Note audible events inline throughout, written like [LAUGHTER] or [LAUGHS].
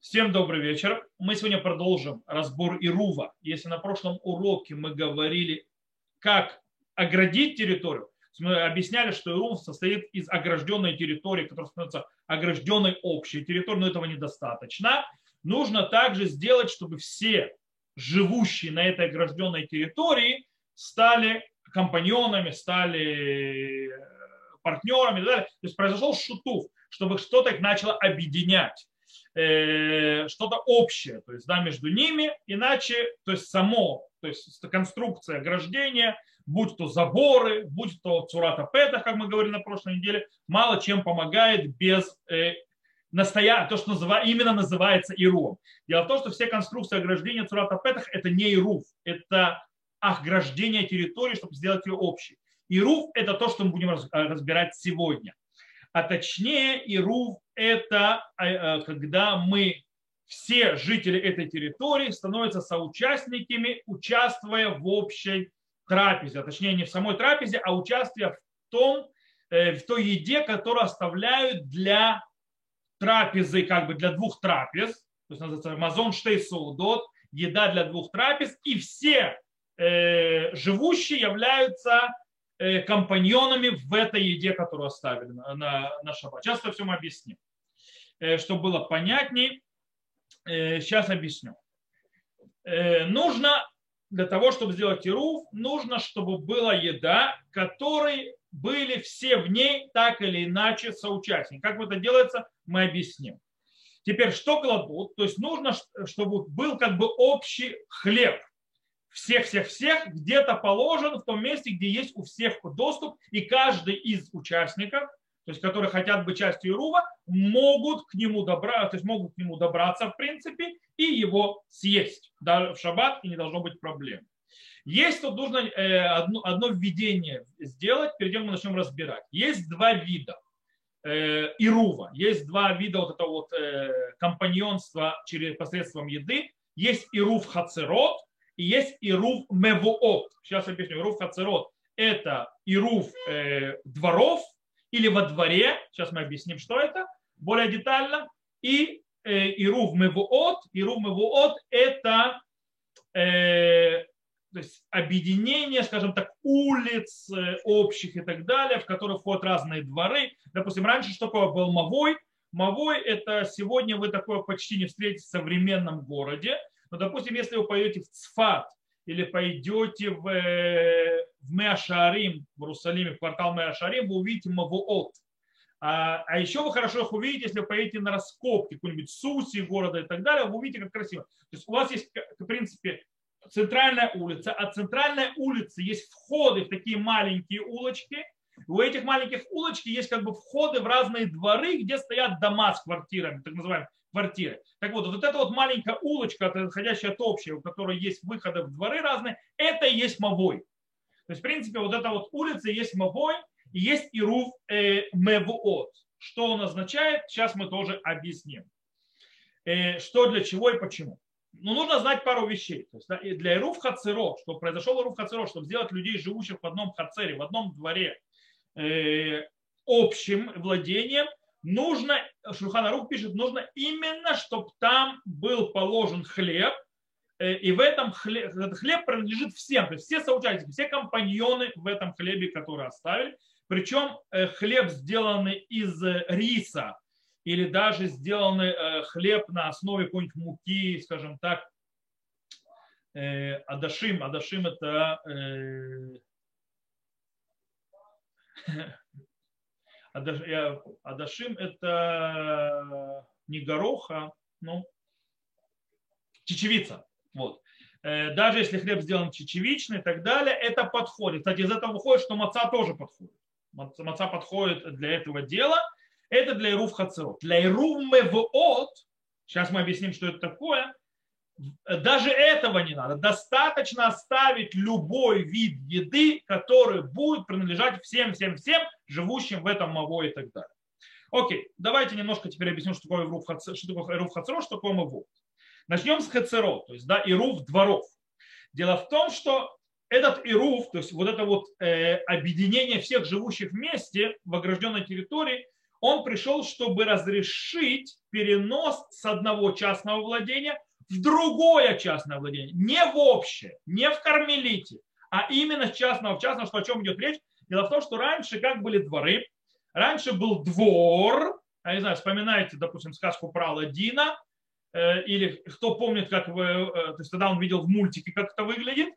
Всем добрый вечер. Мы сегодня продолжим разбор Ирува. Если на прошлом уроке мы говорили, как оградить территорию, мы объясняли, что Ирув состоит из огражденной территории, которая становится огражденной общей территорией, но этого недостаточно. Нужно также сделать, чтобы все живущие на этой огражденной территории стали компаньонами, стали партнерами и так далее. То есть произошел шутув, чтобы что-то их начало объединять. Э, что-то общее, то есть да, между ними, иначе, то есть само, то есть конструкция ограждения, будь то заборы, будь то цурата петах, как мы говорили на прошлой неделе, мало чем помогает без э, настоя... то, что называ... именно называется ирувом. Дело в том, что все конструкции ограждения цурата петах это не ирув, это ограждение территории, чтобы сделать ее общей. Ирув – это то, что мы будем разбирать сегодня а точнее Ирув – это а, а, когда мы, все жители этой территории, становятся соучастниками, участвуя в общей трапезе, а точнее не в самой трапезе, а участвуя в том, э, в той еде, которую оставляют для трапезы, как бы для двух трапез, то есть называется Мазон Штей Солдот, еда для двух трапез, и все э, живущие являются Э, компаньонами в этой еде, которую оставили на, на, на шаббат. Сейчас это все мы объясним. Э, чтобы было понятней, сейчас э, объясню. Нужно для того, чтобы сделать ируф, нужно, чтобы была еда, которой были все в ней так или иначе соучастники. Как это делается, мы объясним. Теперь, что кладут? То есть нужно, чтобы был как бы общий хлеб всех-всех-всех где-то положен в том месте, где есть у всех доступ, и каждый из участников, то есть которые хотят быть частью Ирува, могут к нему добраться, то есть могут к нему добраться в принципе и его съесть даже в шаббат, и не должно быть проблем. Есть тут нужно э, одно, одно введение сделать, перед тем мы начнем разбирать. Есть два вида э, Ирува, есть два вида вот этого вот э, компаньонства через посредством еды. Есть Ирув Хацерот, и есть Ирув Мевуот. Сейчас объясню. Ирув Хацерот – это Ирув э, дворов или во дворе. Сейчас мы объясним, что это более детально. И э, Ирув Мевуот. Ирув Мевуот – это э, то есть объединение, скажем так, улиц э, общих и так далее, в которые входят разные дворы. Допустим, раньше что такое был Мавой? Мавой – это сегодня вы такое почти не встретите в современном городе. Но, допустим, если вы пойдете в Цфат или пойдете в, э, в Меашарим, в Иерусалиме, в квартал Меашарим, вы увидите Мавуот. А, а еще вы хорошо их увидите, если вы поедете на раскопки какой-нибудь Суси города и так далее, вы увидите, как красиво. То есть у вас есть, в принципе, центральная улица, а центральная улица есть входы в такие маленькие улочки. У этих маленьких улочки есть как бы входы в разные дворы, где стоят дома с квартирами, так называемые квартиры. Так вот, вот эта вот маленькая улочка, отходящая от общей, у которой есть выходы в дворы разные, это и есть Мавой. То есть, в принципе, вот эта вот улица есть Мавой, и есть Ирув э, Мевуот. Что он означает, сейчас мы тоже объясним. Э, что для чего и почему. Ну, нужно знать пару вещей. То есть, да, для Ирув Хацеро, чтобы произошел Ирув Хацеро, чтобы сделать людей, живущих в одном Хацере, в одном дворе, э, общим владением, нужно, Шульханарух пишет, нужно именно, чтобы там был положен хлеб, и в этом хлеб, хлеб принадлежит всем, то есть все соучастники, все компаньоны в этом хлебе, которые оставили. Причем э, хлеб сделанный из риса или даже сделанный э, хлеб на основе какой-нибудь муки, скажем так, Адашим. Адашим это [LAUGHS] Адашим это не гороха, ну, чечевица. Вот. Э, даже если хлеб сделан чечевичный и так далее, это подходит. Кстати, из этого выходит, что маца тоже подходит. Маца подходит для этого дела. Это для Ирув Хацерот. Для Ирув Мевоот, сейчас мы объясним, что это такое, даже этого не надо. Достаточно оставить любой вид еды, который будет принадлежать всем, всем, всем, живущим в этом маво и так далее. Окей, давайте немножко теперь объясню, что такое Ируф Хацеро, что такое Ируф Хацеро, что такое маво. Начнем с Хацеро, то есть да, Ируф дворов. Дело в том, что этот Ируф, то есть вот это вот э, объединение всех живущих вместе в огражденной территории, он пришел, чтобы разрешить перенос с одного частного владения в другое частное владение. Не в общее, не в кармелите, а именно с частного в частного, что о чем идет речь. Дело в том, что раньше как были дворы, раньше был двор, я не знаю, вспоминаете, допустим, сказку про Аладдина, или кто помнит, как вы, э, то есть тогда он видел в мультике, как это выглядит,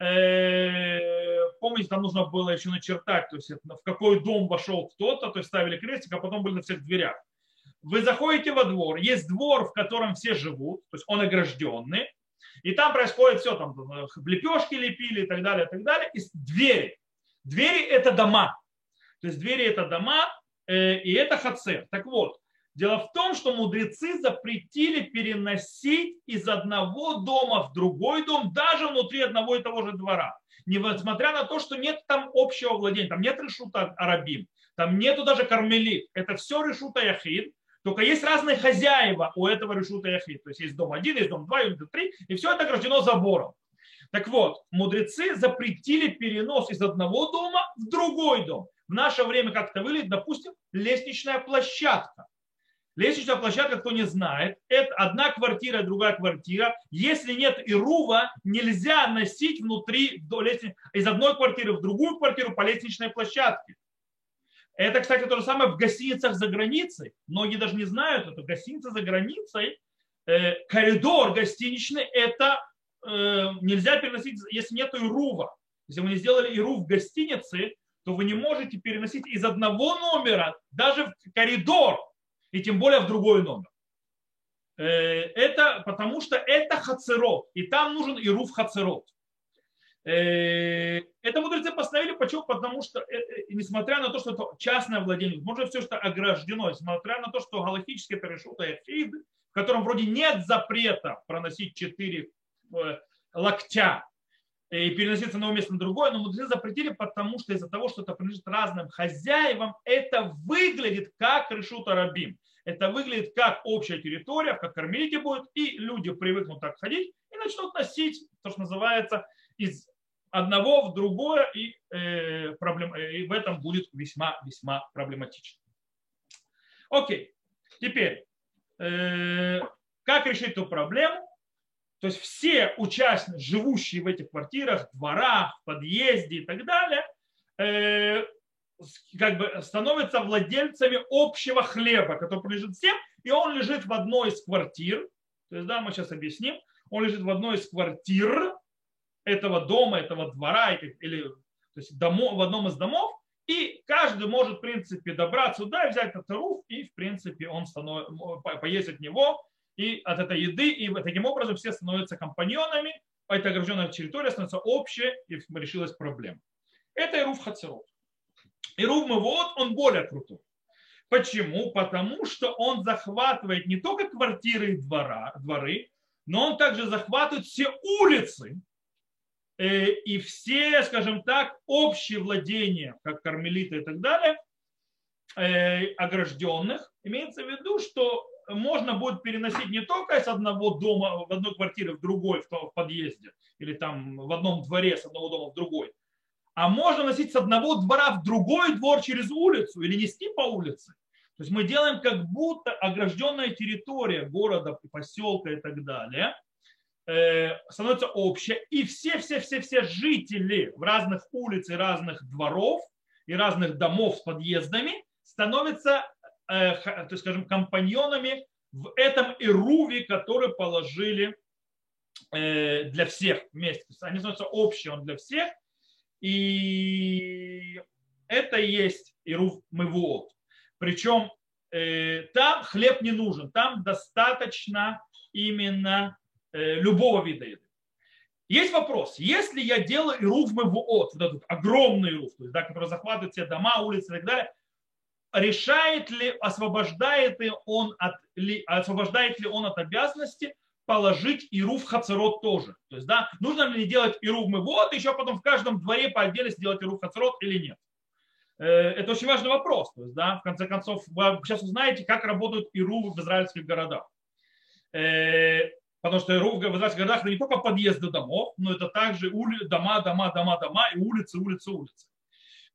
Э, помните, там нужно было еще начертать, то есть в какой дом вошел кто-то, то есть ставили крестик, а потом были на всех дверях. Вы заходите во двор, есть двор, в котором все живут, то есть он огражденный, и там происходит все, там лепешки лепили и так далее, и так далее, и двери. Двери это дома, то есть двери это дома, э, и это хацер. Так вот, Дело в том, что мудрецы запретили переносить из одного дома в другой дом, даже внутри одного и того же двора. Несмотря на то, что нет там общего владения, там нет решута арабим, там нету даже кармелит. Это все решута яхид, только есть разные хозяева у этого решута яхид. То есть есть дом один, есть дом два, есть дом три, и все это ограждено забором. Так вот, мудрецы запретили перенос из одного дома в другой дом. В наше время как это выглядит, допустим, лестничная площадка. Лестничная площадка, кто не знает, это одна квартира, другая квартира. Если нет ирува, нельзя носить внутри из одной квартиры в другую квартиру по лестничной площадке. Это, кстати, то же самое в гостиницах за границей. Многие даже не знают это. Гостиница за границей, э, коридор гостиничный, это э, нельзя переносить, если нет ирува. Если вы не сделали ирув в гостинице, то вы не можете переносить из одного номера даже в коридор и тем более в другой номер. Э, это потому что это хацерот, и там нужен ируф хацерот. Э, это мудрецы постановили, почему? Потому что, э, несмотря на то, что это частное владение, может все, что ограждено, несмотря на то, что галактически это решута в котором вроде нет запрета проносить четыре локтя и переносить с одного места на другое, но мудрецы запретили, потому что из-за того, что это принадлежит разным хозяевам, это выглядит как решута рабим. Это выглядит как общая территория, как кармелите будет, и люди привыкнут так ходить и начнут носить то, что называется из одного в другое, и, э, проблем, и в этом будет весьма-весьма проблематично. Окей, теперь, э, как решить эту проблему? То есть все участники, живущие в этих квартирах, дворах, подъезде и так далее, э, как бы становятся владельцами общего хлеба, который принадлежит всем, и он лежит в одной из квартир. То есть, да, мы сейчас объясним. Он лежит в одной из квартир этого дома, этого двора, или то есть домо, в одном из домов, и каждый может, в принципе, добраться туда взять этот руф, и, в принципе, он становится, поесть от него, и от этой еды, и таким образом все становятся компаньонами, а эта огражденная территория становится общей, и решилась проблема. Это Ируф Хацерот. Ируф Мывод, он более крутой. Почему? Потому что он захватывает не только квартиры и двора, дворы, но он также захватывает все улицы э, и все, скажем так, общие владения, как кармелиты и так далее, э, огражденных. Имеется в виду, что можно будет переносить не только из одного дома, в одной квартиры в другой, в подъезде, или там в одном дворе с одного дома в другой, а можно носить с одного двора в другой двор через улицу или нести по улице. То есть мы делаем как будто огражденная территория города, поселка и так далее э, становится общая, и все-все-все-все жители в разных улицах, разных дворов и разных домов с подъездами становятся Э, есть, скажем, компаньонами в этом Ируве, который положили э, для всех вместе. Они становятся общие, он для всех. И это есть Ирув Мывуот. Причем э, там хлеб не нужен, там достаточно именно любого вида еды. Есть вопрос, если я делаю Ирув Мывуот, вот этот огромный Ирув, то есть, да, который захватывает все дома, улицы и так далее, решает ли, освобождает ли он от, ли, освобождает ли он от обязанности положить Иру в Хацерот тоже. То есть, да, нужно ли делать Иру в вот, еще потом в каждом дворе по отдельности делать Иру в Хацерот или нет. Э, это очень важный вопрос. То есть, да, в конце концов, вы сейчас узнаете, как работают Иру в израильских городах. Э, потому что Иру в израильских городах это не только подъезды домов, но это также дома, дома, дома, дома и улицы, улицы, улицы.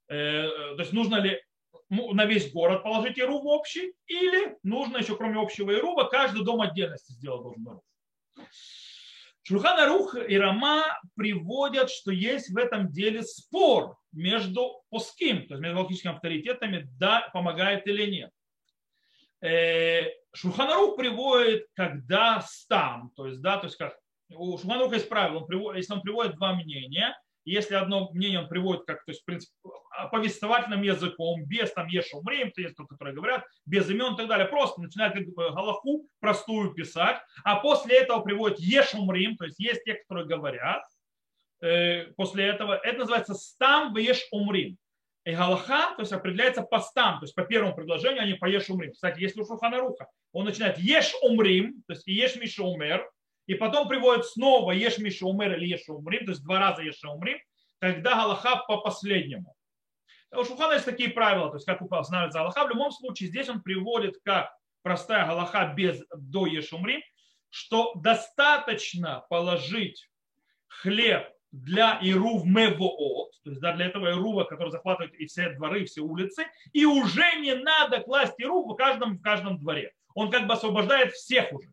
Э, то есть нужно ли на весь город положить Ирув общий, или нужно еще кроме общего Ирува каждый дом отдельности сделать должен Ирув. Шурхан Рух и Рама приводят, что есть в этом деле спор между пуским, то есть между логическими авторитетами, да, помогает или нет. Э, Шурханарух приводит, когда стам, то есть, да, то есть как у Шурханаруха есть правило, он приводит, если он приводит два мнения, если одно мнение он приводит как, то есть, в принципе, повествовательным языком, без там ешумрим, то есть тот, которые говорят, без имен и так далее, просто начинает галаху простую писать, а после этого приводит ешумрим, то есть есть те, которые говорят, э, после этого, это называется стам в ешумрим. И галаха, то есть определяется по стам, то есть по первому предложению, а не по еш умрим. Кстати, если у Шухана Руха, он начинает еш умрим, то есть еш миша умер, и потом приводит снова еш миша умер или еш умрим, то есть два раза еш умрим, тогда галаха по последнему. У Шухана есть такие правила, то есть как устанавливается галаха. В любом случае здесь он приводит как простая галаха без до еш умрим, что достаточно положить хлеб для Ирув Мевоот, то есть да, для этого Ирува, который захватывает и все дворы, и все улицы, и уже не надо класть Ирув в каждом, в каждом дворе. Он как бы освобождает всех уже.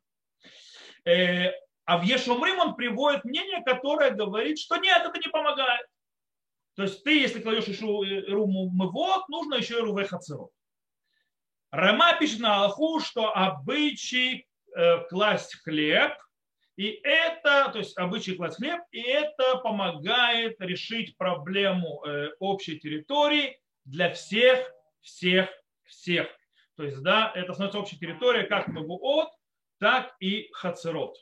Э, а в Ешумрим он приводит мнение, которое говорит, что нет, это не помогает. То есть ты, если кладешь Ирув Мевоот, нужно еще Ирув Хацерот. Рама пишет на Аллаху, что обычай э, класть хлеб – и это, то есть обычай класть хлеб, и это помогает решить проблему э, общей территории для всех, всех, всех. То есть, да, это становится общей территорией как Мавуот, так и Хацерот.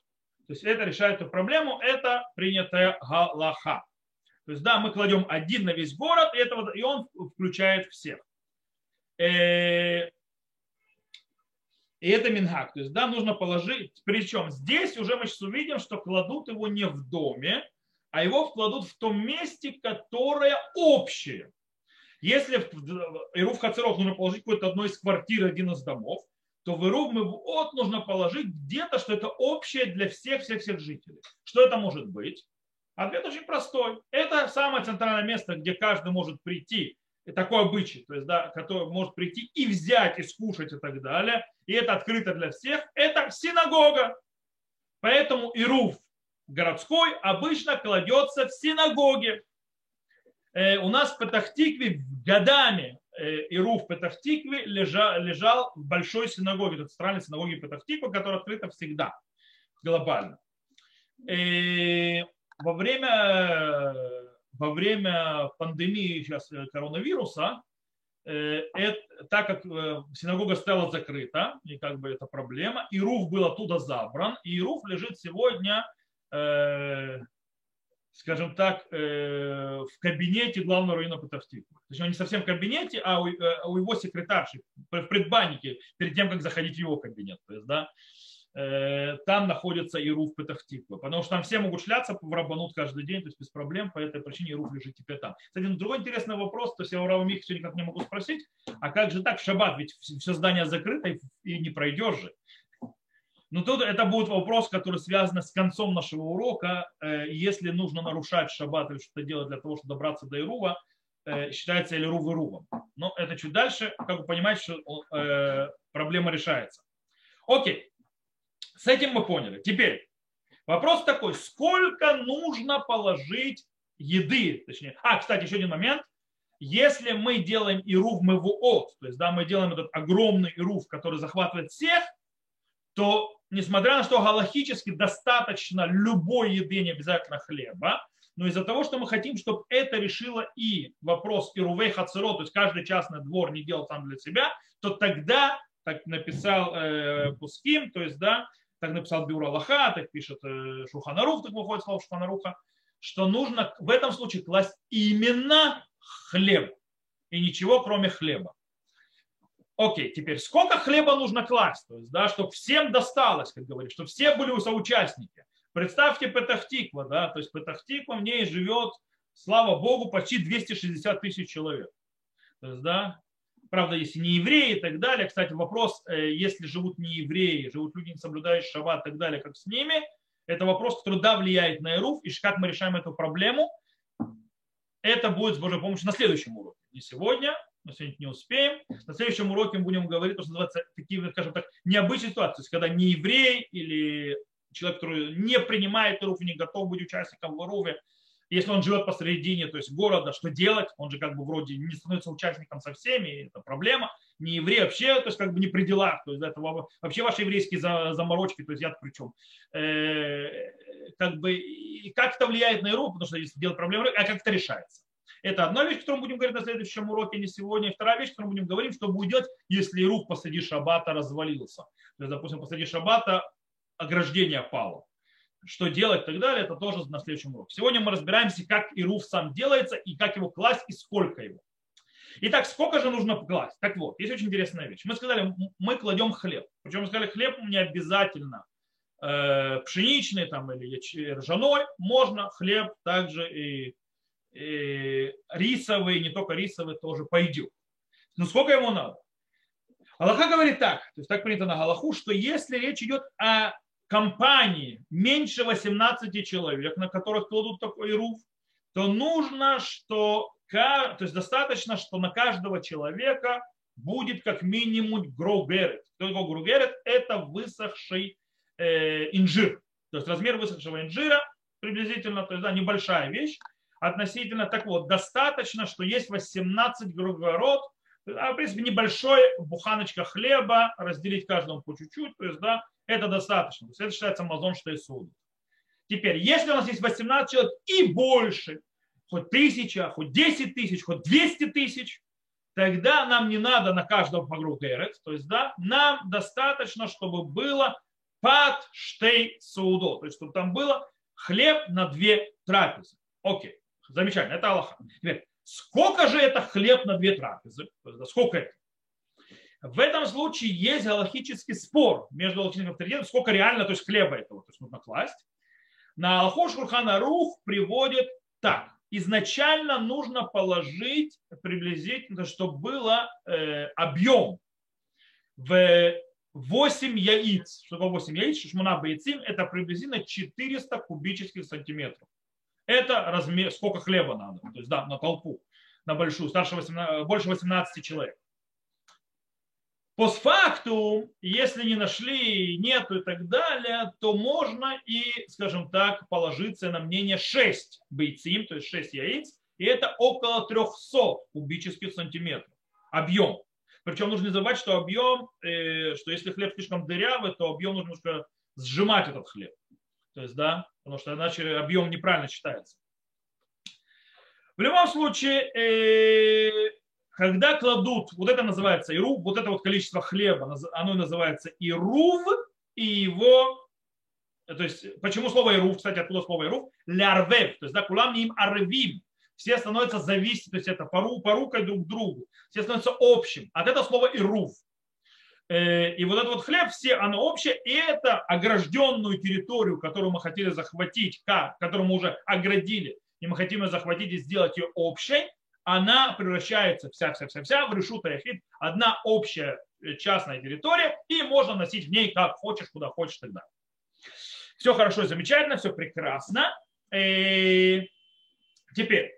То есть это решает эту проблему, это принятая Галаха. То есть, да, мы кладем один на весь город, и, это, и он включает всех. Э, и это минхак. То есть, да, нужно положить. Причем здесь уже мы сейчас увидим, что кладут его не в доме, а его кладут в том месте, которое общее. Если в Ирув Хацеров нужно положить какое-то одно из квартир, один из домов, то в Ирув вот нужно положить где-то, что это общее для всех-всех-всех жителей. Что это может быть? Ответ очень простой. Это самое центральное место, где каждый может прийти такой обычай, то есть, да, который может прийти и взять, и скушать и так далее, и это открыто для всех, это синагога. Поэтому Ируф городской обычно кладется в синагоге. Э, у нас в Петахтикве годами Ируф Петахтикве лежал, лежал в большой синагоге, это центральной синагоге Петахтиква, которая открыта всегда, глобально. И э, во время во время пандемии сейчас э, коронавируса, э, это, так как э, синагога стала закрыта, и как бы это проблема, и Руф был оттуда забран, и Руф лежит сегодня, скажем так, в кабинете главного района Петахтиква. То есть он не совсем в кабинете, а у, у его секретарши в предбаннике перед тем, как заходить в его кабинет. То есть, да, Э, там находится Ируф Петахтиква, потому что там все могут шляться в Рабанут каждый день, то есть без проблем, по этой причине Ируф лежит теперь там. Кстати, ну, другой интересный вопрос, то есть я у Рава Мих все никак не могу спросить, а как же так в шаббат, ведь все здание закрыто и не пройдешь же. Но тут это будет вопрос, который связан с концом нашего урока. Э, если нужно нарушать шаббат или что-то делать для того, чтобы добраться до Ирува, э, считается ли Ирув Ирувом. Но это чуть дальше, как вы понимаете, что проблема решается. Окей. С этим мы поняли. Теперь вопрос такой, сколько нужно положить еды, точнее. А, кстати, еще один момент. Если мы делаем ирув мевуот, то есть да, мы делаем этот огромный ирув, который захватывает всех, то несмотря на то, что галахически достаточно любой еды, не обязательно хлеба, но из-за того, что мы хотим, чтобы это решило и вопрос ирувей хацеро, то есть каждый частный двор не делал сам для себя, то тогда, так написал э, Пуским, то есть, да, так написал Бюро Аллаха, так пишет э, Шуханарух, так выходит слово Шуханаруха, что нужно в этом случае класть именно хлеб и ничего кроме хлеба. Окей, теперь сколько хлеба нужно класть, то есть, да, чтобы всем досталось, как говорится, чтобы все были соучастники. Представьте Петахтиква, да, то есть Петахтиква в ней живет, слава Богу, почти 260 тысяч человек. То есть, да, правда, если не евреи и так далее. Кстати, вопрос, э, если живут не евреи, живут люди, не соблюдающие шаббат и так далее, как с ними, это вопрос, который, да, влияет на Ируф, и как мы решаем эту проблему, это будет с Божьей помощью на следующем уроке. Не сегодня, мы сегодня не успеем. На следующем уроке мы будем говорить, то, что называется такие, скажем так, необычные ситуации, когда не еврей или человек, который не принимает Ируф, не готов быть участником в Ируфе, если он живет посередине, то есть города, что делать? Он же как бы вроде не становится участником со всеми, это проблема. Не еврей вообще, то есть как бы не при делах, то есть это вообще ваши еврейские заморочки, то есть я при чем? Э, как бы, как это влияет на Иру, потому что если делать проблему, а как это решается? Это одна вещь, которую мы будем говорить на следующем уроке, не сегодня. И вторая вещь, которую мы будем говорить, что будет делать, если Ирух посреди шаббата развалился. То есть, допустим, посреди шаббата ограждение пало что делать и так далее, это тоже на следующем уроке. Сегодня мы разбираемся, как ируф сам делается и как его класть и сколько его. Итак, сколько же нужно класть? Так вот, есть очень интересная вещь. Мы сказали, мы кладем хлеб. Причем мы сказали, хлеб не обязательно э, пшеничный там, или ржаной. Можно хлеб также и рисовый, не только рисовый, тоже пойдет. Но сколько ему надо? Аллаха говорит так, то есть так принято на Галаху, что если речь идет о компании меньше 18 человек, на которых кладут такой руф, то нужно, что, то есть достаточно, что на каждого человека будет как минимум грогерет. Кто такой грогерет? Это высохший э, инжир. То есть размер высохшего инжира приблизительно, то есть да, небольшая вещь относительно. Так вот, достаточно, что есть 18 грогород, а, в принципе, небольшой буханочка хлеба, разделить каждому по чуть-чуть, то есть, да, это достаточно. То есть это считается мазон, что и суд. Теперь, если у нас есть 18 человек и больше, хоть тысяча, хоть 10 тысяч, хоть 200 тысяч, тогда нам не надо на каждого по эрец, то есть да, нам достаточно, чтобы было пад штей саудо, то есть чтобы там было хлеб на две трапезы. Окей, замечательно, это Аллаха. Теперь, сколько же это хлеб на две трапезы? Сколько это? В этом случае есть галахический спор между галахическим авторитетом, сколько реально, то есть хлеба этого, то есть нужно класть. На Аллаху Шурхана Рух приводит так. Изначально нужно положить приблизительно, чтобы было э, объем в 8 яиц. Что такое 8 яиц? Шмуна боецим это приблизительно 400 кубических сантиметров. Это размер, сколько хлеба надо. То есть, да, на толпу, на большую, старше 18, больше 18 человек. Постфактум, если не нашли, нету и так далее, то можно и, скажем так, положиться на мнение 6 бойцим, то есть 6 яиц, и это около 300 кубических сантиметров объем. Причем нужно не забывать, что объем, э, что если хлеб слишком дырявый, то объем нужно немножко сжимать этот хлеб. То есть, да, потому что иначе объем неправильно считается. В любом случае, э, когда кладут, вот это называется ирув, вот это вот количество хлеба, оно называется ирув, и его, то есть, почему слово ирув, кстати, откуда слово ирув? Лярвев, то есть, да, кулам им арвим, все становятся зависимы, то есть это пору, порукой друг к другу, все становятся общим. От этого слова ирув. Э, и вот этот вот хлеб, все, оно общее, и это огражденную территорию, которую мы хотели захватить, которую мы уже оградили, и мы хотим ее захватить и сделать ее общей, она превращается вся-вся-вся-вся в решута яхид, одна общая э, частная территория, и можно носить в ней как хочешь, куда хочешь тогда. Все хорошо, замечательно, все прекрасно. И э, теперь,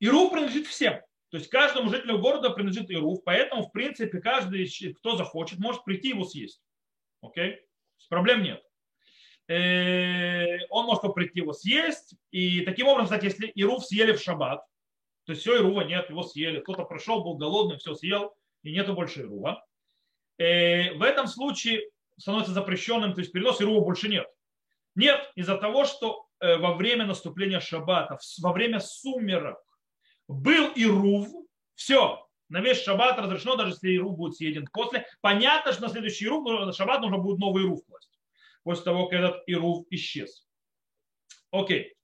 Ируф принадлежит всем. То есть каждому жителю города принадлежит Ируф, поэтому, в принципе, каждый, кто захочет, может прийти его съесть. Окей? Проблем нет. Э, он может прийти его съесть. И таким образом, кстати, если Ируф съели в шаббат, то есть все, Ирува нет, его съели. Кто-то прошел, был голодный, все съел, и нету больше Ирува. Э, в этом случае становится запрещенным, то есть перенос Ирува больше нет. Нет, из-за того, что э, во время наступления шаббата, во время сумерок был Ирув, все, на весь шаббат разрешено, даже если Ирув будет съеден после. Понятно, что на следующий Ирув, на шаббат нужно будет новый Ирув класть, после того, как этот Ирув исчез. Окей.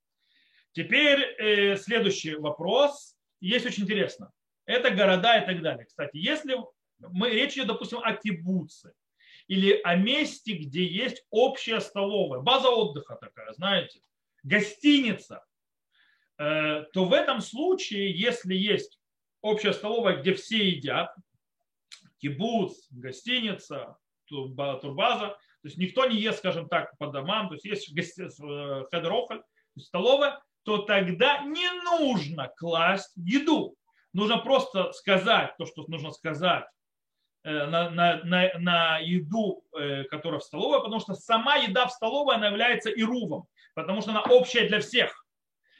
Теперь э, следующий вопрос. Есть очень интересно. Это города и так далее. Кстати, если мы, речь идет, допустим, о кибуце или о месте, где есть общая столовая, база отдыха такая, знаете, гостиница, то в этом случае, если есть общая столовая, где все едят, кибуц, гостиница, турбаза, то есть никто не ест, скажем так, по домам, то есть есть э, хедерохаль, столовая, то тогда не нужно класть еду. нужно просто сказать то, что нужно сказать э, на, на, на, на еду, э, которая в столовой, потому что сама еда в столовой, она является ирувом, потому что она общая для всех.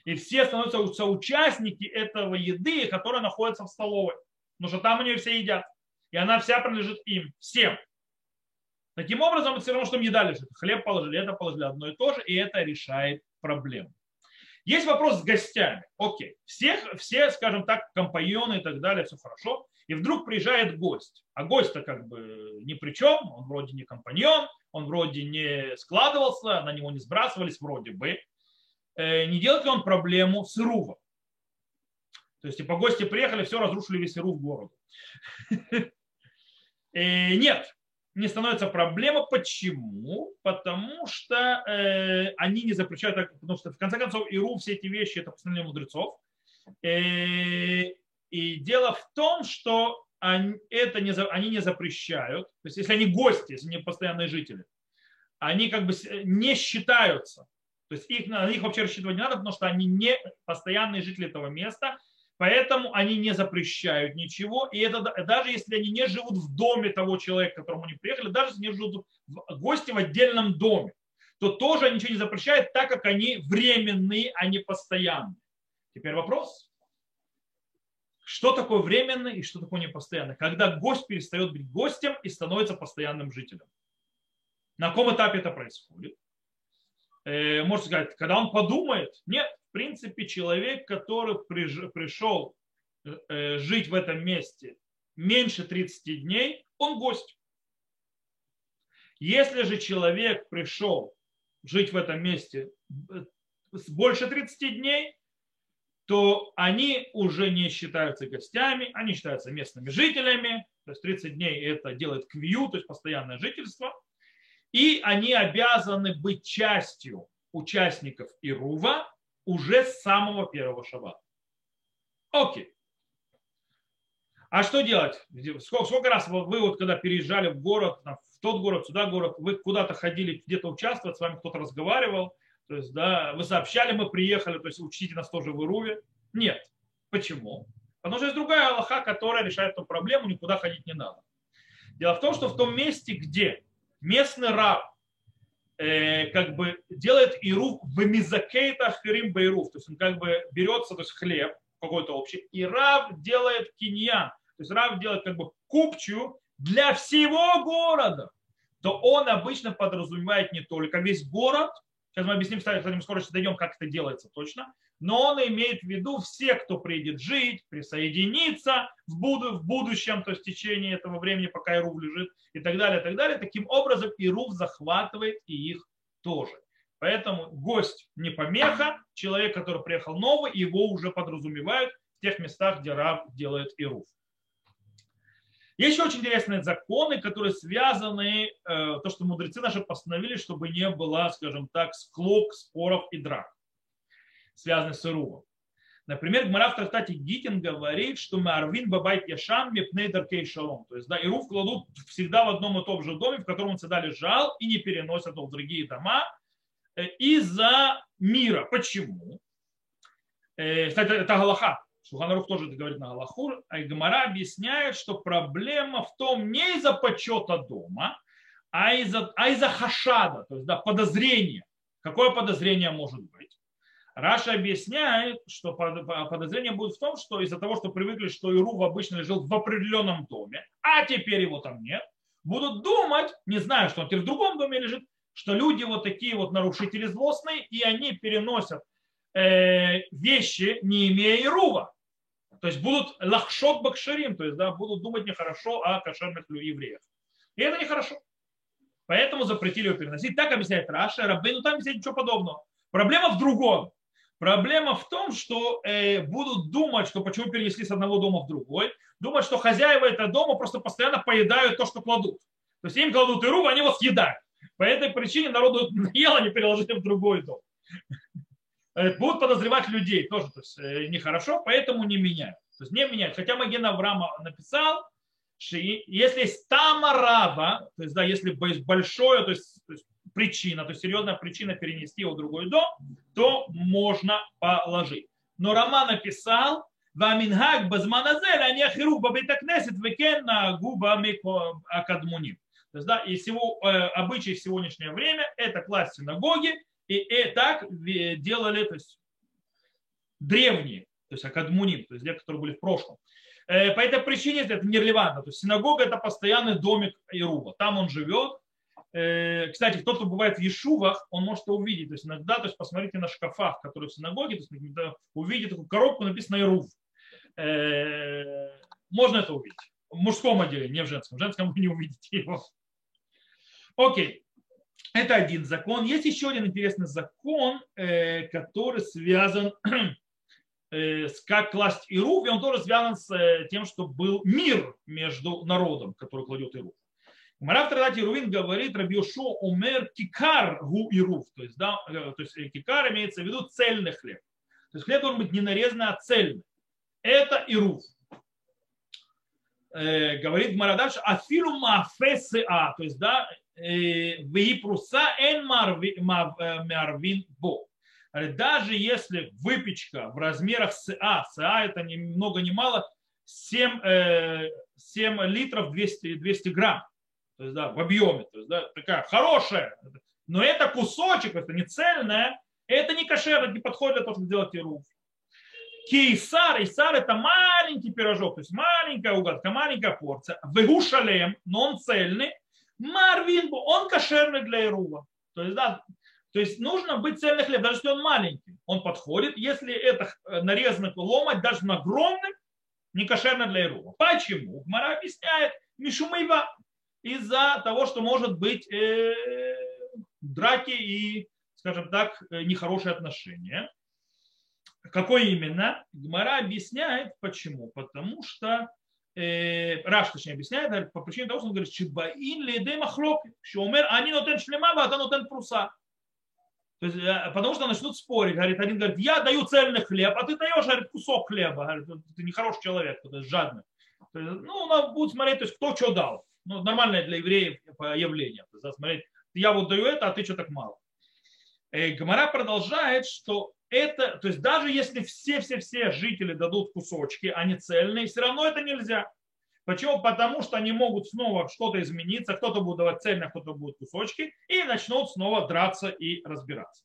И все становятся соучастники этого еды, которая находится в столовой. Потому что там они все едят. И она вся принадлежит им, всем. Таким образом, все равно, что им еда лежит. Хлеб положили, это положили одно и то же, и это решает проблему. Есть вопрос с гостями. Окей, всех, все, скажем так, компаньоны и так далее, все хорошо. И вдруг приезжает гость. А гость-то как бы ни при чем, он вроде не компаньон, он вроде не складывался, на него не сбрасывались вроде бы. Э, не делает ли он проблему с Ирувом? То есть, типа, гости приехали, все разрушили весь Ирув города. [LAUGHS] Э, нет, не становится проблема. Почему? Потому что э, они не запрещают, потому что в конце концов Иру все эти вещи это постановление мудрецов. И дело в том, что они, это не, они не запрещают. То есть если они гости, если не постоянные жители, они как бы не считаются. То есть их, на них вообще рассчитывать не надо, потому что они не постоянные жители этого места, Поэтому они не запрещают ничего. И это даже если они не живут в доме того человека, к которому они приехали, даже если они живут в гости в отдельном доме, то тоже ничего не запрещает, так как они временные, а не постоянные. Теперь вопрос. Что такое временный и что такое непостоянный? Когда гость перестает быть гостем и становится постоянным жителем. На каком этапе это происходит? Э, можно сказать, когда он подумает, нет, в принципе, человек, который пришел э, жить в этом месте меньше 30 дней, он гость. Если же человек пришел жить в этом месте э, больше 30 дней, то они уже не считаются гостями, они считаются местными жителями. То есть 30 дней это делает квью, то есть постоянное жительство. И они обязаны быть частью участников Ирува уже с самого первого шаббата. Окей. А что делать? Сколько, сколько раз вы вот когда переезжали в город, в тот город, сюда город, вы куда-то ходили, где-то участвовать, с вами кто-то разговаривал, то есть, да, вы сообщали, мы приехали, то есть учтите нас тоже в Ируве? Нет. Почему? Потому что есть другая Аллаха, которая решает эту проблему, никуда ходить не надо. Дело в том, что в том месте, где местный раб э, как бы делает ируф в мизакейта хрим бейруф. То есть он как бы берется, то есть хлеб какой-то общий, и рав делает киньян. То есть рав делает как бы купчую для всего города. То он обычно подразумевает не только весь город, сейчас мы объясним, кстати, скоро дойдем, как это делается точно, но он имеет в виду все, кто приедет жить, присоединиться в, буду, в будущем, то есть в течение этого времени, пока Ирув лежит и так далее, и так далее. Таким образом, Ирув захватывает и их тоже. Поэтому гость не помеха, человек, который приехал новый, его уже подразумевают в тех местах, где раб делает Ирув. Есть еще очень интересные законы, которые связаны, э, то, что мудрецы наши постановили, чтобы не было, скажем так, склок, споров и драк связанный с Ирувом. Например, Гмара в трактате Гитин говорит, что мы Арвин Бабайт Яшан Мепнейдер Кей Шалом. То есть, да, Ирув кладут всегда в одном и том же доме, в котором он всегда лежал, и не переносят его в другие дома э, из-за мира. Почему? Э, кстати, это Галаха. Шуханарух тоже говорит на Галаху. А Гмара объясняет, что проблема в том не из-за почета дома, а из-за, а из-за хашада, то есть да, подозрения. Какое подозрение может быть? Раша объясняет, что подозрение будет в том, что из-за того, что привыкли, что Ирув обычно жил в определенном доме, а теперь его там нет, будут думать, не знаю, что он теперь в другом доме лежит, что люди вот такие вот нарушители злостные, и они переносят э, вещи, не имея Ирува. То есть будут лахшот бакшарим, то есть да, будут думать нехорошо о кошерных евреях. И это нехорошо. Поэтому запретили его переносить. Так объясняет Раша, Раббейну там объясняет ничего подобного. Проблема в другом. Проблема в том, что э, будут думать, что почему перенесли с одного дома в другой, думать, что хозяева этого дома просто постоянно поедают то, что кладут. То есть им кладут и руку, они его съедают. По этой причине народу [LAUGHS] ел, они переложили в другой дом. [LAUGHS] Э, будут подозревать людей тоже, то есть э, нехорошо, поэтому не меняют. То есть не меняют. Хотя Маген Авраама написал, что если есть тамарава, то есть да, если большое, то есть, то есть причина, то есть серьезная причина перенести его в другой дом, то можно положить. Но Рома написал, Вамингак базманазель, а не хирург бабитакнесет векенна губа акадмуним. То есть, да, и всего, э, обычай в сегодняшнее время – это класть синагоги, и, и так э, делали то есть, древние, то есть акадмуним, то есть те, которые были в прошлом. Э, по этой причине это нерелевантно. То есть синагога – это постоянный домик ирува, Там он живет, Э, кстати, кто, кто бывает в Ешувах, он может это увидеть. То есть иногда, то есть посмотрите на шкафах, которые в синагоге, то есть увидите такую коробку, написано Ирув. Э, можно это увидеть. В мужском отделе, не в женском. В женском вы не увидите его. Окей. Это один закон. Есть еще один интересный закон, который связан [CLEARS THROAT] Э, как класть Ирув, и он тоже связан с э, тем, что был мир между народом, который кладет Ирув. Марав Традат Ирувин говорит, Рабиошо умер кикар гу Ирув. То есть, да, э, то есть кикар имеется в виду цельный хлеб. То есть хлеб должен быть не нарезанный, а цельный. Это Ирув. Э, говорит Марадаш, афилу мафесы а, то есть, да, випруса эн марвин бо даже если выпечка в размерах СА, СА это ни много ни мало, 7, 7 литров 200, 200 грамм, то есть, да, в объеме, то есть, да, такая хорошая, но это кусочек, это не цельное, это не кошер, не подходит для того, чтобы сделать ируф. Кейсар, Исар это маленький пирожок, то есть маленькая угодка, маленькая порция. Вегу шалем, но он цельный. Марвин, он кошерный для Ирува. То есть, да, то есть нужно быть цельный хлеб, даже если он маленький, он подходит. Если это э, нарезанный ломать, даже на огромным, не кошерно для Ирума. Почему? Гмара объясняет Мишумайва. Из-за того, что может быть э, драки и, скажем так, э, нехорошие отношения. Какой именно? Гмара объясняет, почему. Потому что э, Раш, точнее, объясняет, по причине того, что он говорит, Чибаин ли едей махлок, что умер, они нотен шлема, а нотен пруса. То есть, э, потому что начнут спорить. Говорит, один говорит, я даю цельный хлеб, а ты даешь говорит, кусок хлеба. Говорит, ты нехороший человек, есть жадный. То есть, ну, он будет смотреть, то есть, кто что дал. Ну, нормальное для евреев явление. То есть, смотреть, я вот даю это, а ты что так мало. И Гамара продолжает, что это, то есть даже если все-все-все жители дадут кусочки, они цельные, все равно это нельзя. Почему? Потому что они могут снова что-то измениться, кто-то будет давать цельно, кто-то будет кусочки, и начнут снова драться и разбираться.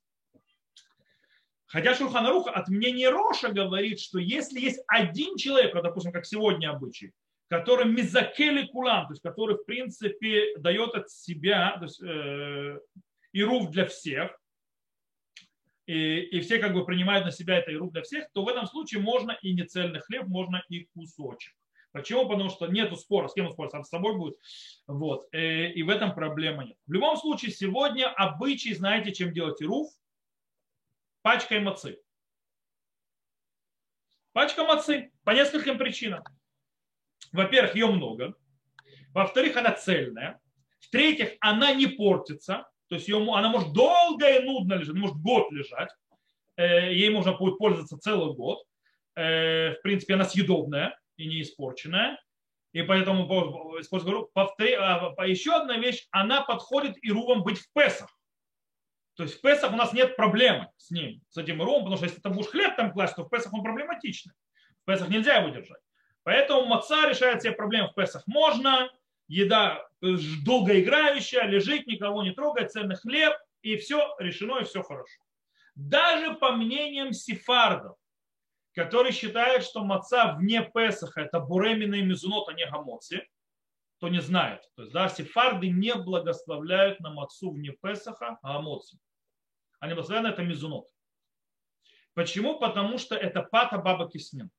Хотя Шурханаруха от мнения Роша говорит, что если есть один человек, допустим, как сегодня обычай, который мизакели кулам, то есть который в принципе дает от себя то есть, э, ируф для всех, и, и все как бы принимают на себя это ируф для всех, то в этом случае можно и не цельный хлеб, можно и кусочек. Почему? Потому что нет спора, с кем он спорит, сам с собой будет. Вот. Э, и в этом проблема нет. В любом случае, сегодня обычай, знаете, чем делать ируф? Пачкой мацы. Пачка мацы по нескольким причинам. Во-первых, ее много. Во-вторых, она цельная. В-третьих, она не портится. То есть ее, она может долго и нудно лежать, может год лежать. Э, ей можно будет пользоваться целый год. Э, в принципе, она съедобная и не испорченная. И поэтому а, еще одна вещь, она подходит и рувам быть в Песах. То есть в Песах у нас нет проблемы с ним, с этим рувом, потому что если ты будешь хлеб там класть, то в Песах он проблематичный. В Песах нельзя его держать. Поэтому маца решает все проблемы в Песах. Можно, еда долгоиграющая, лежит, никого не трогает, цельный хлеб, и все решено, и все хорошо. Даже по мнениям сефардов, который считает, что маца вне Песаха это буремина и мезунот, а не гамоци, кто не знает. То есть, да, сефарды не благословляют на мацу вне Песаха, гамоци. Они благословляют на это мезунот. Почему? Потому что это пата баба киснин.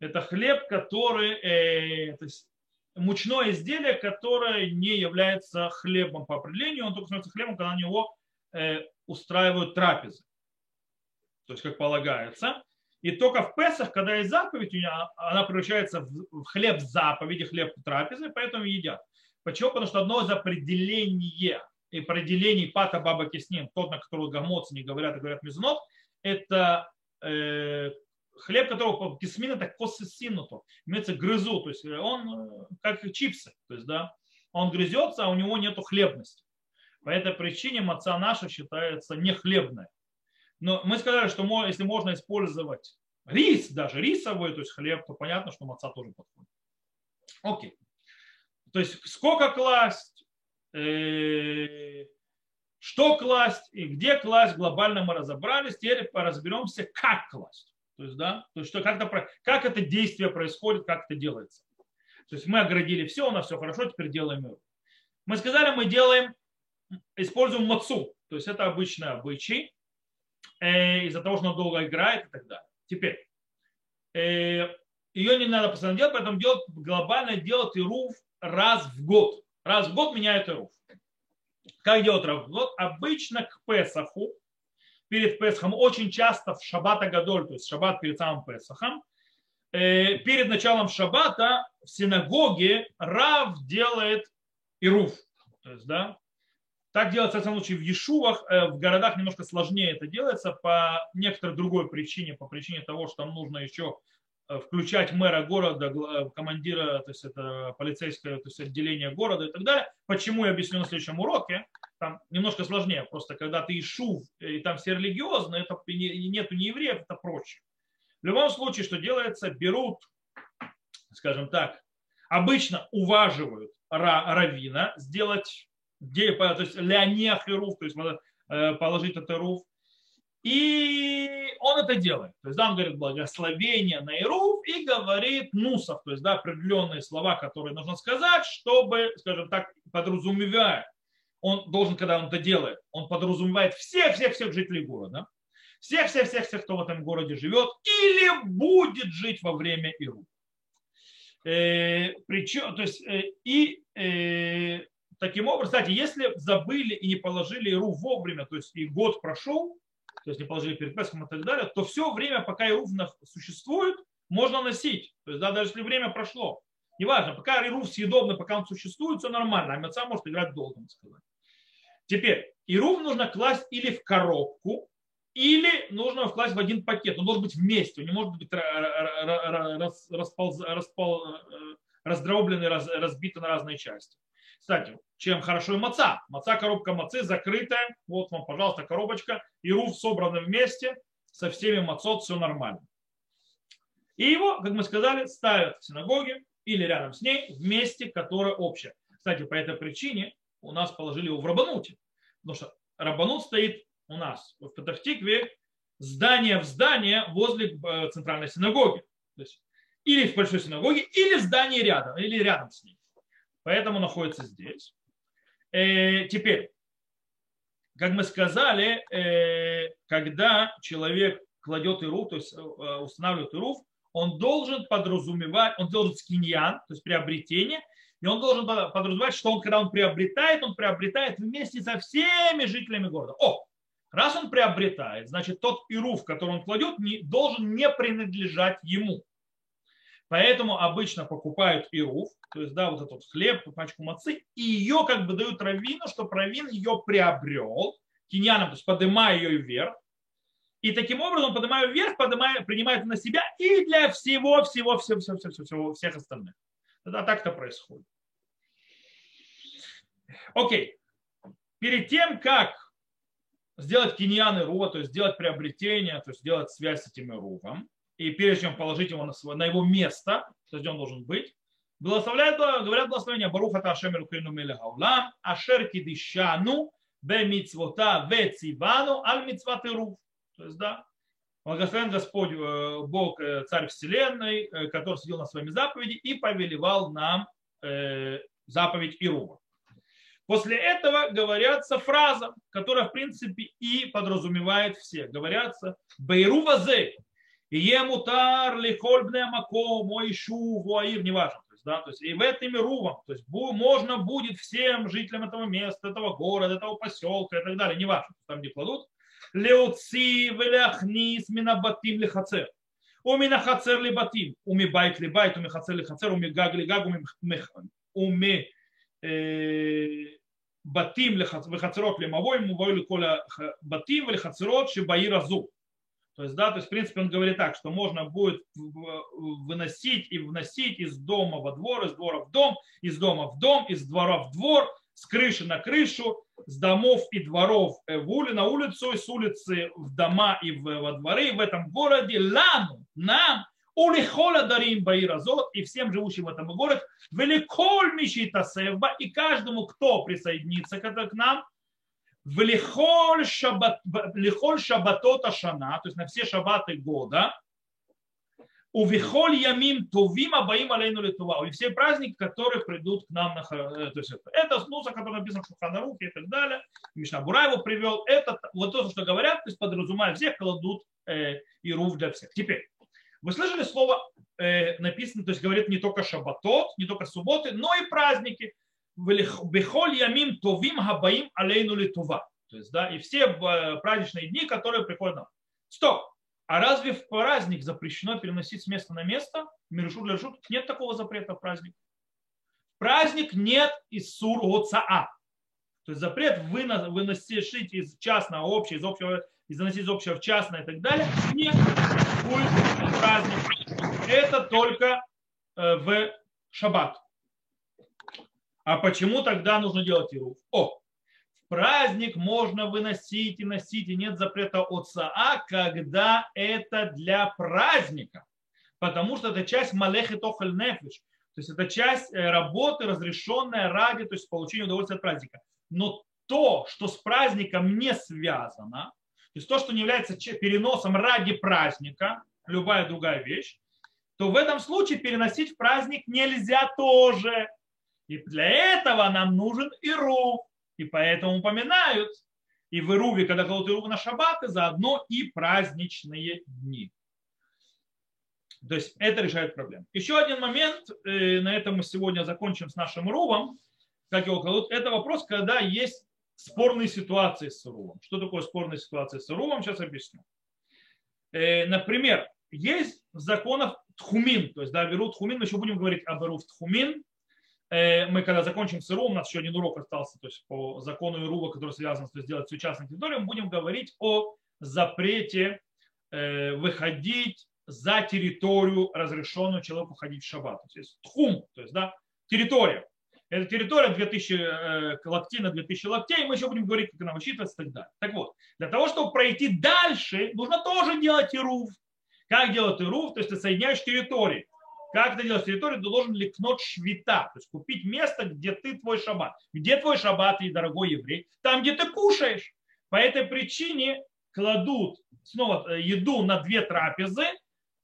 Это хлеб, который, э, то есть мучное изделие, которое не является хлебом по определению, он только становится хлебом, когда на него э, устраивают трапезы. То есть, как полагается. И только в Песах, когда есть заповедь, нее, она превращается в хлеб заповеди, хлеб трапезы, поэтому едят. Почему? Потому что одно из определений и определений пата баба кисним, тот, на которого гамоцы не говорят, а говорят мизунот, это э, хлеб, которого кисмин это косесинуто, имеется грызу, то есть он э, как чипсы, то есть да, он грызется, а у него нету хлебности. По этой причине маца наша считается не хлебной. Но мы сказали, что если можно использовать рис, даже рисовый, то есть хлеб, то понятно, что маца тоже подходит. Окей. То есть сколько класть, э, что класть и где класть, глобально мы разобрались. Теперь разберемся, как класть. То есть, да, то есть, что, как, это, как это действие происходит, как это делается. То есть мы оградили все, у нас все хорошо, теперь делаем его. Мы сказали, мы делаем, используем мацу. То есть это обычный обычай. Э, из-за того, что она долго играет и так далее. Теперь, э, ее не надо постоянно делать, поэтому делать, глобально делать ируф раз в год. Раз в год меняют ируф. Как делать раз в год? Обычно к Песаху, перед Песахом, очень часто в Шаббата Гадоль, то есть Шаббат перед самым Песахом, э, перед началом Шаббата в синагоге Рав делает ируф. То есть, да, так делается, в самом случае, в Ешувах, э, в городах немножко сложнее это делается по некоторой другой причине, по причине того, что там нужно еще включать мэра города, э, командира, то есть это полицейское то есть отделение города и так далее. Почему я объясню на следующем уроке. Там немножко сложнее, просто когда ты Ишув, и там все религиозные, это нету ни евреев, это проще. В любом случае, что делается, берут, скажем так, обычно уваживают равина сделать то есть руф, то есть э, положить это руф. И он это делает. То есть да, он говорит благословение на Ируф и говорит нусов, то есть да, определенные слова, которые нужно сказать, чтобы, скажем так, подразумевая, он должен, когда он это делает, он подразумевает всех-всех-всех жителей города, всех-всех-всех-всех, кто в этом городе живет или будет жить во время Ируф. Э, причем, то есть, э, и э, Таким образом, кстати, если забыли и не положили Иру вовремя, то есть и год прошел, то есть не положили перед Песхом и так далее, то все время, пока Ирув существует, можно носить. То есть да, даже если время прошло. Неважно, пока Ирув съедобный, пока он существует, все нормально, а Меца может играть долго, сказать. Теперь, Ирув нужно класть или в коробку, или нужно класть в один пакет. Он должен быть вместе, он не может быть располз, распол, э, раздробленный, разбитый на разные части. Кстати, чем хорошо и маца. Маца, коробка мацы закрытая. Вот вам, пожалуйста, коробочка. И руф собраны вместе со всеми мацот, все нормально. И его, как мы сказали, ставят в синагоге или рядом с ней в месте, которое общее. Кстати, по этой причине у нас положили его в Рабануте. Потому что Рабанут стоит у нас в Петахтикве здание в здание возле э, центральной синагоги. То есть или в большой синагоге, или в здании рядом, или рядом с ней. Поэтому находится здесь. Э, теперь, как мы сказали, э, когда человек кладет ируф, то есть э, устанавливает ируф, он должен подразумевать, он должен скиньян, то есть приобретение, и он должен подразумевать, что он, когда он приобретает, он приобретает вместе со всеми жителями города. О, раз он приобретает, значит тот ируф, который он кладет, не, должен не принадлежать ему. Поэтому обычно покупают ируф, то есть, да, вот этот хлеб, пачку мацы, и ее как бы дают раввину, что раввин ее приобрел, киньяном, то есть поднимая ее вверх, и таким образом, поднимая вверх, поднимая, принимает на себя и для всего, всего, всего, всего, всего, всего всех остальных. Да, так это происходит. Окей. Перед тем, как сделать киньян и рува, то есть сделать приобретение, то есть сделать связь с этим рувом, и прежде чем положить его на, свое, на его место, то есть он должен быть, благословляют, говорят благословение Баруха Ташем Элукейну Мелех Аулам, Ашер Кидишану, Бе Мицвота, Ве Цивану, Аль Мицват Ируф. То есть, да, благословен Господь, э, Бог, э, Царь Вселенной, э, который сидел на своими заповеди и повелевал нам заповедь Ирува. После этого говорятся фраза, которая в принципе и подразумевает все. Говорятся Бейрува зе, и мутар лихоль бне мако, мой шу, вуаир, неважно. То есть, да, то есть и в этом рувам, то есть можно будет всем жителям этого места, этого города, этого поселка и так далее, неважно, там где кладут, леуци веляхнис минабатим лихацер. У меня хацер ли батим, у ми байт ли байт, у ми хацер ли хацер, у ми гаг ли гаг, у ми בתים וחצרות למבוי, מבוי לכל הבתים ולחצרות שבעיר הזו. То есть, да, то есть, в принципе, он говорит так, что можно будет выносить и вносить из дома во двор, из двора в дом, из дома в дом, из двора в двор, с крыши на крышу, с домов и дворов в ули, на улицу, и с улицы в дома и в, во дворы. В этом городе, лану, нам, улихола дарим баиразот, и всем живущим в этом городе, великоль мишита и каждому, кто присоединится к нам, в лихоль, шабат, лихоль шабатота шана, то есть на все шабаты года, у вихоль ямим тувим абаим алейну литува. И все праздники, которые придут к нам на то есть это, это нуса, который написан в Шуханарухе и так далее. Мишна Бура его привел. Это вот то, что говорят, то есть подразумевая всех, кладут э, и рув для всех. Теперь, вы слышали слово э, написано, то есть говорит не только шабатот, не только субботы, но и праздники. Бехоль ямим тувим хабаим алейну литува. То есть, да, и все э, праздничные дни, которые приходят нам. Стоп! А разве в праздник запрещено переносить с места на место? Миршут для шут? Нет такого запрета в праздник. В праздник нет из сур оцаа. То есть запрет выносить из частного общего, из общего, из заносить из общего в частное и так далее. Нет. Праздник. Это только э, в шаббат. А почему тогда нужно делать ируф? О, праздник можно выносить и носить, и нет запрета от САА, когда это для праздника. Потому что это часть малехи тохаль нефиш. То есть это часть э, работы, разрешенная ради то есть получения удовольствия от праздника. Но то, что с праздником не связано, то есть то, что не является переносом ради праздника, любая другая вещь, то в этом случае переносить в праздник нельзя тоже. И для этого нам нужен ируф. И поэтому упоминают и в Ируве, когда кладут Ируву на шаббаты, заодно и праздничные дни. То есть это решает проблему. Еще один момент, э, на этом мы сегодня закончим с нашим Ирувом, как его кладут, это вопрос, когда есть спорные ситуации с Ирувом. Что такое спорные ситуации с Ирувом, сейчас объясню. Э, например, есть в законах тхумин, то есть да, берут тхумин, мы еще будем говорить об Ирув тхумин, мы когда закончим с ИРУ, у нас еще один урок остался, то есть по закону ИРУВа, который связан с сделать всю частную территорию, мы будем говорить о запрете э, выходить за территорию, разрешенную человеку ходить в шаббат. То есть тхум, то есть да, территория. Это территория 2000 э, локтей на 2000 локтей, мы еще будем говорить, как она высчитывается и так далее. Так вот, для того, чтобы пройти дальше, нужно тоже делать ирув. Как делать ирув? То есть ты соединяешь территории. Как это делать территорию? Ты должен ликнуть швита, то есть купить место, где ты твой шаббат. Где твой шаббат, и дорогой еврей? Там, где ты кушаешь. По этой причине кладут снова э, еду на две трапезы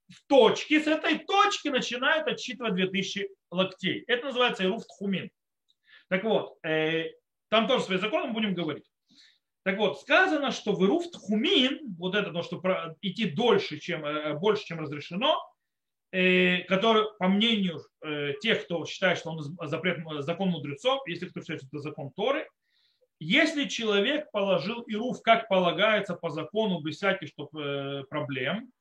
в точке. С этой точки начинают отсчитывать 2000 локтей. Это называется ируф тхумин. Так вот, э, там тоже свои законы мы будем говорить. Так вот, сказано, что в ируф тхумин, вот это то, что идти дольше, чем, э, больше, чем разрешено, который, по мнению э, тех, кто считает, что он запрет, закон мудрецов, если кто считает, что это закон Торы, если человек положил ируф, как полагается по закону, без всяких чтоб, э, проблем,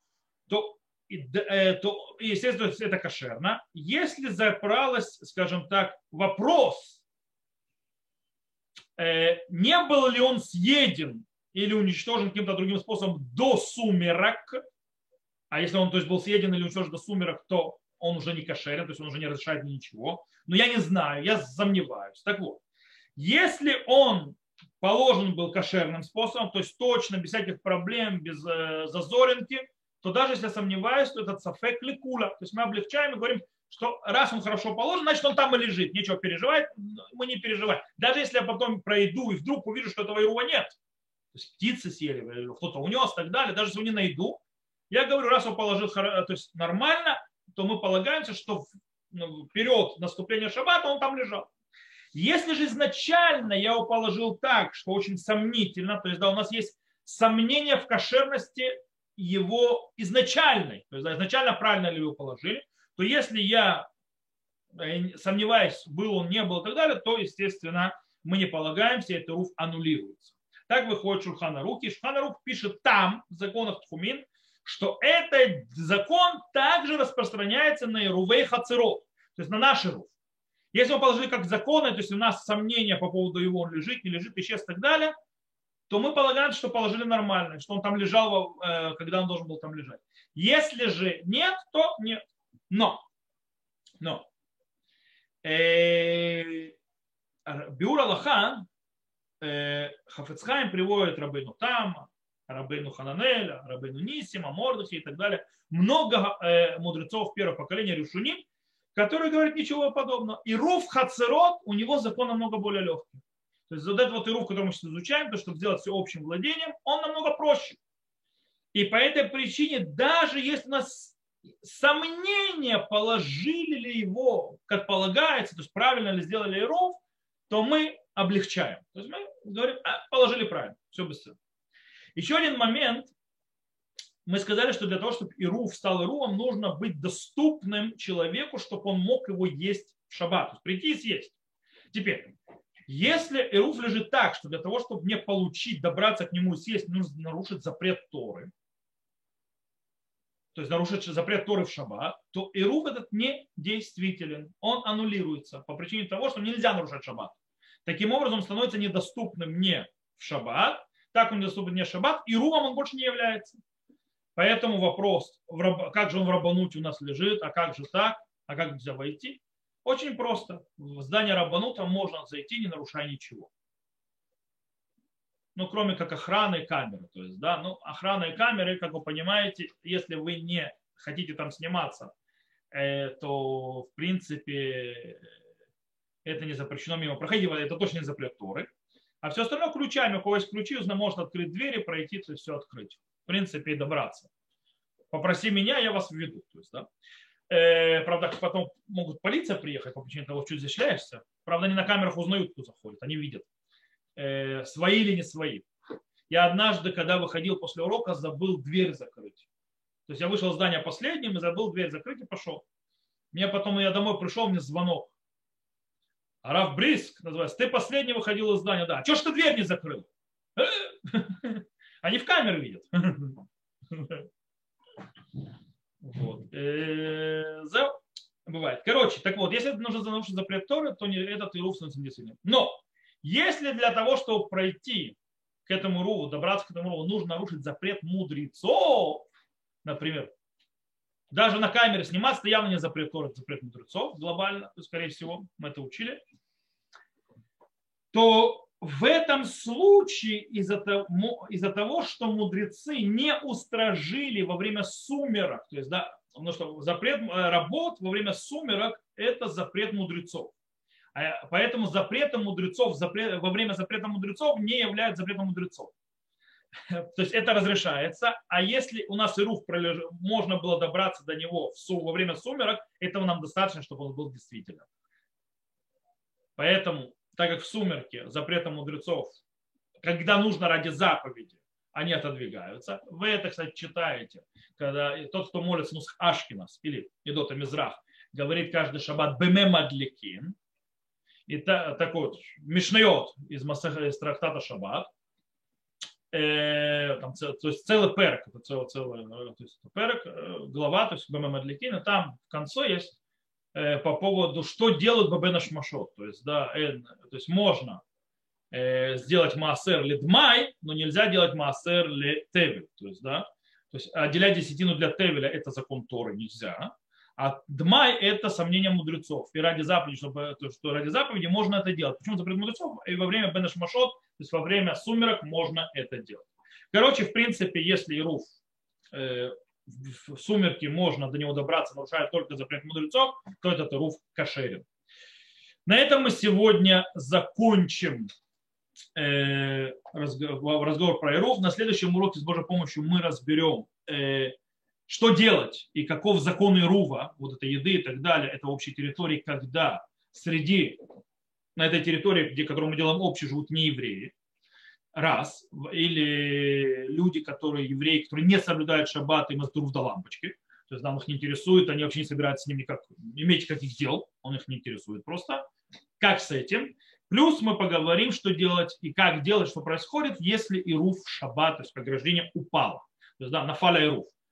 то, то, естественно, это кошерно. Если забралось, скажем так, вопрос, не был ли он съеден или уничтожен каким-то другим способом до сумерок, а если он то есть, был съеден или уничтожен до сумерок, то он уже не кошерен, то есть он уже не разрешает ничего. Но я не знаю, я сомневаюсь. Так вот, если он положен был кошерным способом, то есть точно, без всяких проблем, без э, зазоринки, то даже если я сомневаюсь, то этот сафек ликула. То есть мы облегчаем и говорим, что раз он хорошо положен, значит он там и лежит. Нечего переживать, мы не переживаем. Даже если я потом пройду и вдруг увижу, что этого ирува нет, то есть птицы съели, кто-то унес и так далее, даже если его не найду, я говорю, раз он положил то есть нормально, то мы полагаемся, что ну, вперед наступления шаббата он там лежал. Если же изначально я его положил так, что очень сомнительно, то есть да, у нас есть сомнение в кошерности его изначальной, то есть да, изначально правильно ли его положили, то если я э, сомневаюсь, был он, не был и так далее, то, естественно, мы не полагаемся, это руф аннулируется. Так выходит Шурхана Рух. И Шурхана Рух пишет там, в законах Тхумин, что этот закон также распространяется на Ирувей Хацерот, то есть на наш Ирув. Если мы положили как законы, то есть у нас сомнения по поводу его, он лежит, не лежит, исчез и так далее, то мы полагаем, что положили нормально, что он там лежал, э, когда он должен был там лежать. Если же нет, то нет. Но, но, э, Биур Аллаха, э, Хафецхайм приводит Рабыну Тама, Рабыну Хананеля, Рабыну Нисима, Мордахи и так далее. Много э, мудрецов первого поколения Рюшуним, которые говорят ничего подобного. И Руф Хацерот, у него закон намного более легкий. То есть вот этот вот Ируф, который мы сейчас изучаем, то, чтобы сделать все общим владением, он намного проще. И по этой причине, даже если у нас сомнения, положили ли его, как полагается, то есть правильно ли сделали Ируф, то мы облегчаем. То есть мы говорим, а, положили правильно, все быстро. Еще один момент. Мы сказали, что для того, чтобы Ируф стал Ирувом, нужно быть доступным человеку, чтобы он мог его есть в шаббат. Прийти и съесть. Теперь, если Ируф лежит так, что для того, чтобы не получить, добраться к нему и съесть, нужно нарушить запрет Торы, то есть нарушить запрет Торы в шаббат, то Ируф этот не действителен. Он аннулируется по причине того, что нельзя нарушать шаббат. Таким образом, становится недоступным мне в шаббат, так он мне в шаббат, и румом он больше не является. Поэтому вопрос, как же он в рабануте у нас лежит, а как же так, а как нельзя войти? Очень просто. В здание рабанута можно зайти, не нарушая ничего. Ну, кроме как охраны и камеры. То есть, да, ну, охрана и камеры, как вы понимаете, если вы не хотите там сниматься, э, то, в принципе, это не запрещено мимо проходить, это точно не запрет Торы. А все остальное ключами, у кого есть ключи, может открыть двери, пройти и все открыть. В принципе, и добраться. Попроси меня, я вас введу. То есть, да. э, правда, потом могут полиция приехать по причине того, что шляешься. Правда, они на камерах узнают, кто заходит, они видят, э, свои или не свои. Я однажды, когда выходил после урока, забыл дверь закрыть. То есть я вышел из здания последним и забыл дверь закрыть и пошел. Мне потом, я домой пришел, мне звонок. Раф Бриск называется, ты последний выходил из здания. Да, что ж ты дверь не закрыл? [LAUGHS] Они в камеру видят. [LAUGHS] Вот. Э, бывает. Короче, так вот, если нужно нарушить запрет Торы, то этот Ируф становится недействительным. Но если для того, чтобы пройти к этому Руву, добраться к этому Руву, нужно нарушить запрет мудрецов, например, даже на камере сниматься, явно не запрет запрет мудрецов глобально, скорее всего, мы это учили, то в этом случае из-за того, из того, что мудрецы не устражили во время сумерок, то есть, да, потому что запрет э, работ во время сумерок – это запрет мудрецов. А, поэтому запретом мудрецов запрет, во время запрета мудрецов не является запретом мудрецов. [LAUGHS] То есть это разрешается. А если у нас Ируф пролеж... можно было добраться до него во время сумерок, этого нам достаточно, чтобы он был действительно. Поэтому, так как в сумерке запретом мудрецов, когда нужно ради заповеди, они отодвигаются. Вы это, кстати, читаете, когда тот, кто молится Нусх Ашкинас или Идота Мизрах, говорит каждый шаббат Беме Мадликин, и та, такой вот Мишнайот из, из трактата Шаббат, э, там, то есть целый перк, это целый, целый э, то есть перк, э, глава, то есть Бема Мадликина, там в конце есть э, по поводу, что делают Бабена Шмашот. То есть, да, э, то есть можно э, сделать маасер лидмай, но нельзя делать маасер ли тевель. То есть, да, то есть отделять десятину для тевеля это закон Торы нельзя. А дмай – это сомнение мудрецов. И ради заповеди, чтобы, то, что ради заповеди можно это делать. Почему запрет мудрецов? И во время бенешмашот, то есть во время сумерок можно это делать. Короче, в принципе, если Ируф э, в сумерки можно до него добраться, нарушая только запрет мудрецов, то этот Ируф кошерен. На этом мы сегодня закончим э, разговор, разговор про Ируф. На следующем уроке с Божьей помощью мы разберем э, что делать и каков закон Ирува, вот этой еды и так далее, это общей территории, когда среди, на этой территории, где, которую мы делаем общей, живут не евреи, раз, или люди, которые евреи, которые не соблюдают шаббат и маздур до лампочки, то есть нам их не интересует, они вообще не собираются с ним никак иметь каких дел, он их не интересует просто. Как с этим? Плюс мы поговорим, что делать и как делать, что происходит, если ируф в шаббат, то есть ограждение упало. То есть да, на фаля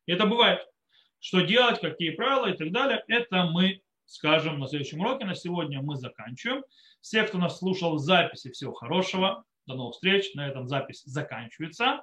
Это бывает. Что делать, какие правила и так далее, это мы скажем на следующем уроке. На сегодня мы заканчиваем. Все, кто нас слушал в записи, всего хорошего. До новых встреч. На этом запись заканчивается.